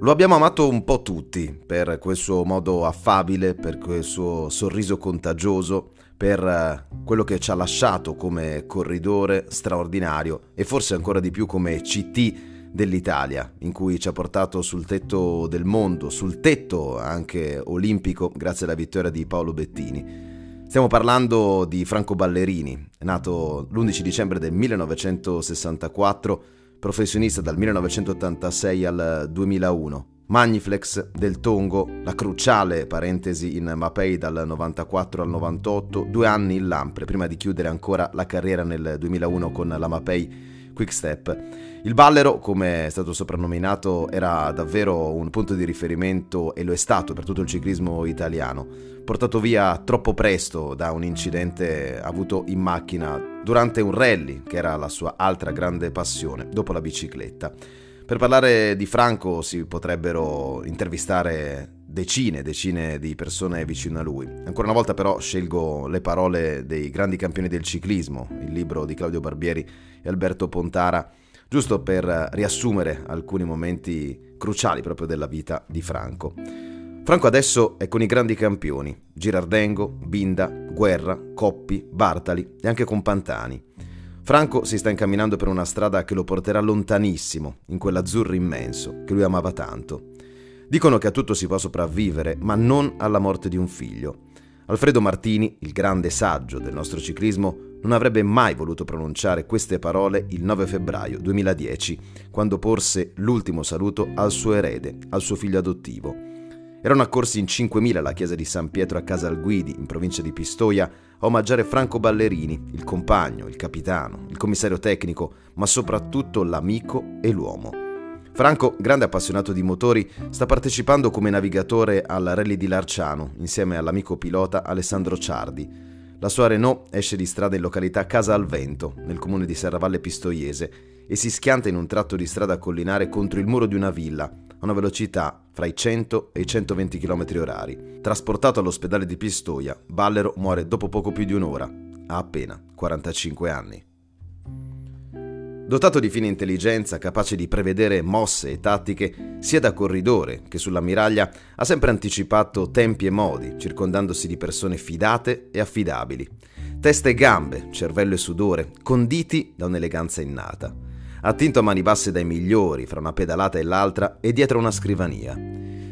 Lo abbiamo amato un po' tutti per quel suo modo affabile, per quel suo sorriso contagioso, per eh, quello che ci ha lasciato come corridore straordinario e forse ancora di più come CT dell'Italia, in cui ci ha portato sul tetto del mondo, sul tetto anche olimpico, grazie alla vittoria di Paolo Bettini. Stiamo parlando di Franco Ballerini, nato l'11 dicembre del 1964 professionista dal 1986 al 2001. Magniflex del Tongo, la cruciale parentesi in Mapei dal 94 al 98, due anni in Lampre prima di chiudere ancora la carriera nel 2001 con la Mapei Quickstep. Il Ballero, come è stato soprannominato, era davvero un punto di riferimento e lo è stato per tutto il ciclismo italiano, portato via troppo presto da un incidente avuto in macchina durante un rally, che era la sua altra grande passione, dopo la bicicletta. Per parlare di Franco si potrebbero intervistare decine e decine di persone vicino a lui. Ancora una volta però scelgo le parole dei grandi campioni del ciclismo, il libro di Claudio Barbieri e Alberto Pontara, giusto per riassumere alcuni momenti cruciali proprio della vita di Franco. Franco adesso è con i grandi campioni, Girardengo, Binda, Guerra, Coppi, Bartali e anche con Pantani. Franco si sta incamminando per una strada che lo porterà lontanissimo, in quell'azzurro immenso che lui amava tanto. Dicono che a tutto si può sopravvivere, ma non alla morte di un figlio. Alfredo Martini, il grande saggio del nostro ciclismo, non avrebbe mai voluto pronunciare queste parole il 9 febbraio 2010, quando porse l'ultimo saluto al suo erede, al suo figlio adottivo. Erano accorsi in 5.000 alla chiesa di San Pietro a Casalguidi, in provincia di Pistoia, a omaggiare Franco Ballerini, il compagno, il capitano, il commissario tecnico, ma soprattutto l'amico e l'uomo. Franco, grande appassionato di motori, sta partecipando come navigatore al Rally di Larciano insieme all'amico pilota Alessandro Ciardi. La sua Renault esce di strada in località Casa al Vento, nel comune di Serravalle Pistoiese, e si schianta in un tratto di strada collinare contro il muro di una villa, a una velocità fra i 100 e i 120 km h Trasportato all'ospedale di Pistoia, Ballero muore dopo poco più di un'ora, a appena 45 anni. Dotato di fine intelligenza, capace di prevedere mosse e tattiche, sia da corridore che sulla miraglia, ha sempre anticipato tempi e modi, circondandosi di persone fidate e affidabili. Testa e gambe, cervello e sudore, conditi da un'eleganza innata. Attinto a mani basse dai migliori, fra una pedalata e l'altra, e dietro una scrivania.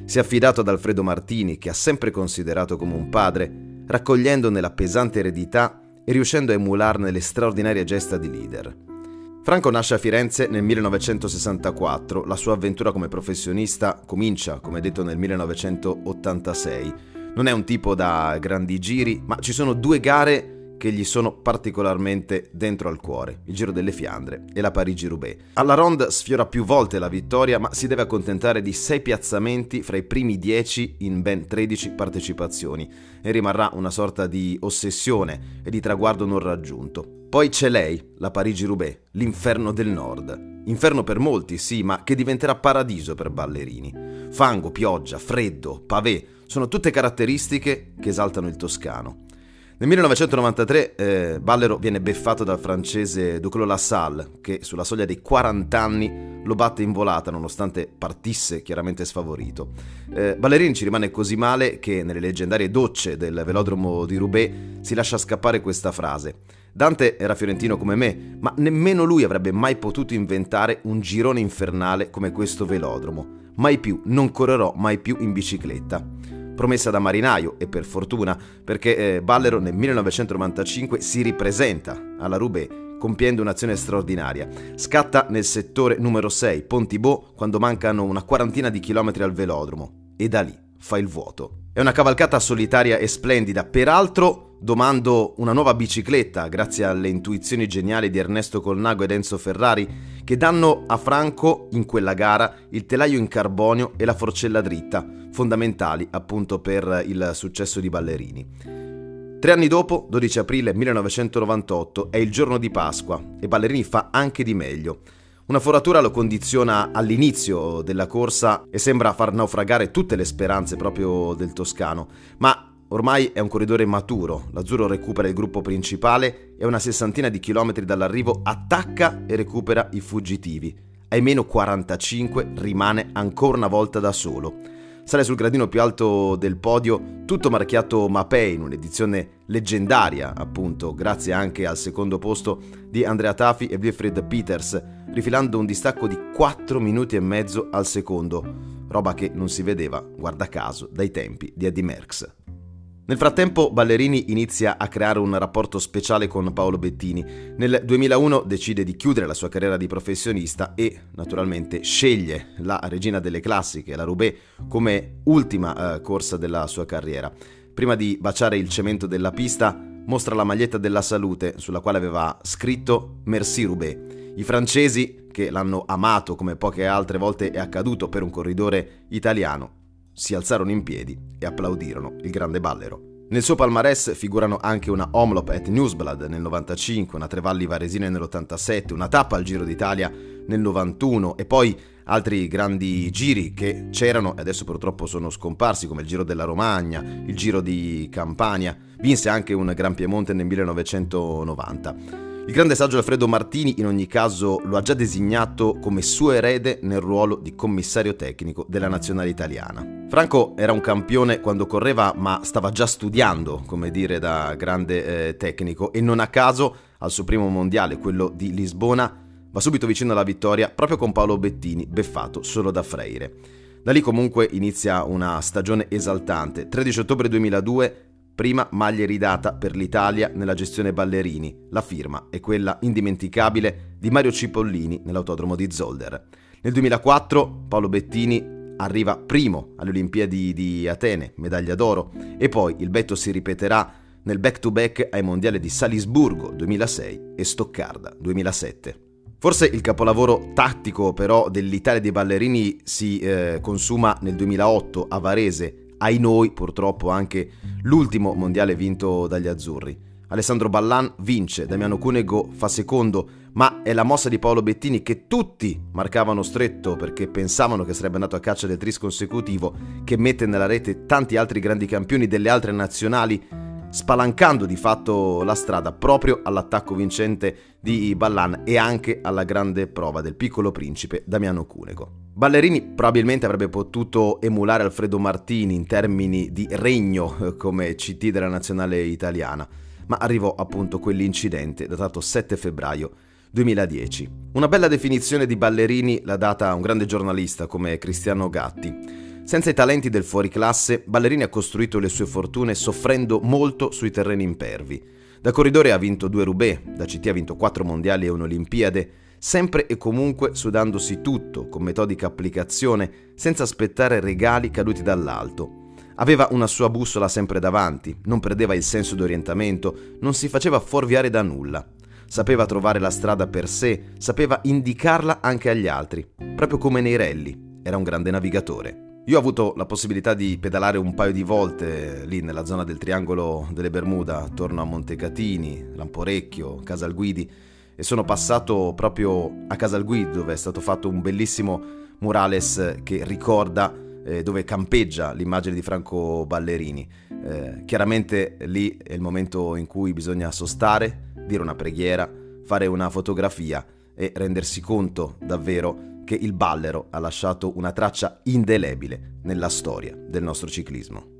Si è affidato ad Alfredo Martini, che ha sempre considerato come un padre, raccogliendone la pesante eredità e riuscendo a emularne le straordinarie gesta di leader. Franco nasce a Firenze nel 1964, la sua avventura come professionista comincia, come detto, nel 1986. Non è un tipo da grandi giri, ma ci sono due gare che gli sono particolarmente dentro al cuore, il Giro delle Fiandre e la Parigi-Roubaix. Alla Ronde sfiora più volte la vittoria, ma si deve accontentare di 6 piazzamenti fra i primi 10 in ben 13 partecipazioni e rimarrà una sorta di ossessione e di traguardo non raggiunto. Poi c'è lei, la Parigi-Roubaix, l'inferno del nord. Inferno per molti, sì, ma che diventerà paradiso per ballerini. Fango, pioggia, freddo, pavé, sono tutte caratteristiche che esaltano il toscano. Nel 1993 eh, Ballero viene beffato dal francese Duclos Lassalle, che sulla soglia dei 40 anni lo batte in volata nonostante partisse chiaramente sfavorito. Eh, Ballerini ci rimane così male che nelle leggendarie docce del velodromo di Roubaix si lascia scappare questa frase. Dante era fiorentino come me, ma nemmeno lui avrebbe mai potuto inventare un girone infernale come questo velodromo. Mai più, non correrò mai più in bicicletta promessa da marinaio e per fortuna perché eh, Ballero nel 1995 si ripresenta alla Roubaix compiendo un'azione straordinaria. Scatta nel settore numero 6, Pontibò, quando mancano una quarantina di chilometri al velodromo e da lì fa il vuoto. È una cavalcata solitaria e splendida, peraltro domando una nuova bicicletta grazie alle intuizioni geniali di Ernesto Colnago ed Enzo Ferrari che danno a Franco in quella gara il telaio in carbonio e la forcella dritta, fondamentali appunto per il successo di Ballerini. Tre anni dopo, 12 aprile 1998, è il giorno di Pasqua e Ballerini fa anche di meglio. Una foratura lo condiziona all'inizio della corsa e sembra far naufragare tutte le speranze proprio del toscano, ma ormai è un corridore maturo, l'azzurro recupera il gruppo principale e a una sessantina di chilometri dall'arrivo attacca e recupera i fuggitivi, ai meno 45 rimane ancora una volta da solo. Sale sul gradino più alto del podio, tutto marchiato Mapei in un'edizione leggendaria, appunto, grazie anche al secondo posto di Andrea Tafi e Wilfried Peters, rifilando un distacco di 4 minuti e mezzo al secondo, roba che non si vedeva, guarda caso, dai tempi di Eddie Merckx. Nel frattempo Ballerini inizia a creare un rapporto speciale con Paolo Bettini. Nel 2001 decide di chiudere la sua carriera di professionista e naturalmente sceglie la regina delle classiche, la Roubaix, come ultima eh, corsa della sua carriera. Prima di baciare il cemento della pista mostra la maglietta della salute sulla quale aveva scritto Merci Roubaix. I francesi, che l'hanno amato come poche altre volte è accaduto per un corridore italiano, si alzarono in piedi e applaudirono il grande ballero. Nel suo palmarès figurano anche una Omlop at Newsblad nel 95, una Trevalli Varesina nell'87, una tappa al Giro d'Italia nel 91 e poi altri grandi giri che c'erano e adesso purtroppo sono scomparsi come il Giro della Romagna, il Giro di Campania, vinse anche un Gran Piemonte nel 1990. Il grande saggio Alfredo Martini in ogni caso lo ha già designato come suo erede nel ruolo di commissario tecnico della nazionale italiana. Franco era un campione quando correva ma stava già studiando, come dire, da grande eh, tecnico e non a caso al suo primo mondiale, quello di Lisbona, va subito vicino alla vittoria proprio con Paolo Bettini, beffato solo da Freire. Da lì comunque inizia una stagione esaltante. 13 ottobre 2002 Prima maglia ridata per l'Italia nella gestione Ballerini. La firma è quella indimenticabile di Mario Cipollini nell'autodromo di Zolder. Nel 2004 Paolo Bettini arriva primo alle Olimpiadi di Atene, medaglia d'oro, e poi il betto si ripeterà nel back-to-back ai mondiali di Salisburgo 2006 e Stoccarda 2007. Forse il capolavoro tattico però dell'Italia dei ballerini si eh, consuma nel 2008 a Varese ai noi purtroppo anche l'ultimo mondiale vinto dagli azzurri. Alessandro Ballan vince, Damiano Cunego fa secondo, ma è la mossa di Paolo Bettini che tutti marcavano stretto perché pensavano che sarebbe andato a caccia del tris consecutivo che mette nella rete tanti altri grandi campioni delle altre nazionali spalancando di fatto la strada proprio all'attacco vincente di Ballan e anche alla grande prova del piccolo principe Damiano Cunego. Ballerini probabilmente avrebbe potuto emulare Alfredo Martini in termini di regno come CT della nazionale italiana, ma arrivò appunto quell'incidente datato 7 febbraio 2010. Una bella definizione di Ballerini l'ha data un grande giornalista come Cristiano Gatti. Senza i talenti del fuoriclasse, Ballerini ha costruito le sue fortune soffrendo molto sui terreni impervi. Da corridore ha vinto due Roubaix, da CT ha vinto quattro mondiali e un'Olimpiade, sempre e comunque sudandosi tutto, con metodica applicazione, senza aspettare regali caduti dall'alto. Aveva una sua bussola sempre davanti, non perdeva il senso d'orientamento, non si faceva fuorviare da nulla. Sapeva trovare la strada per sé, sapeva indicarla anche agli altri, proprio come nei rally. Era un grande navigatore. Io ho avuto la possibilità di pedalare un paio di volte lì nella zona del triangolo delle Bermuda, attorno a Montecatini, Lamporecchio, Casalguidi e sono passato proprio a Casalguidi dove è stato fatto un bellissimo murales che ricorda eh, dove campeggia l'immagine di Franco Ballerini. Eh, chiaramente lì è il momento in cui bisogna sostare, dire una preghiera, fare una fotografia e rendersi conto davvero che il Ballero ha lasciato una traccia indelebile nella storia del nostro ciclismo.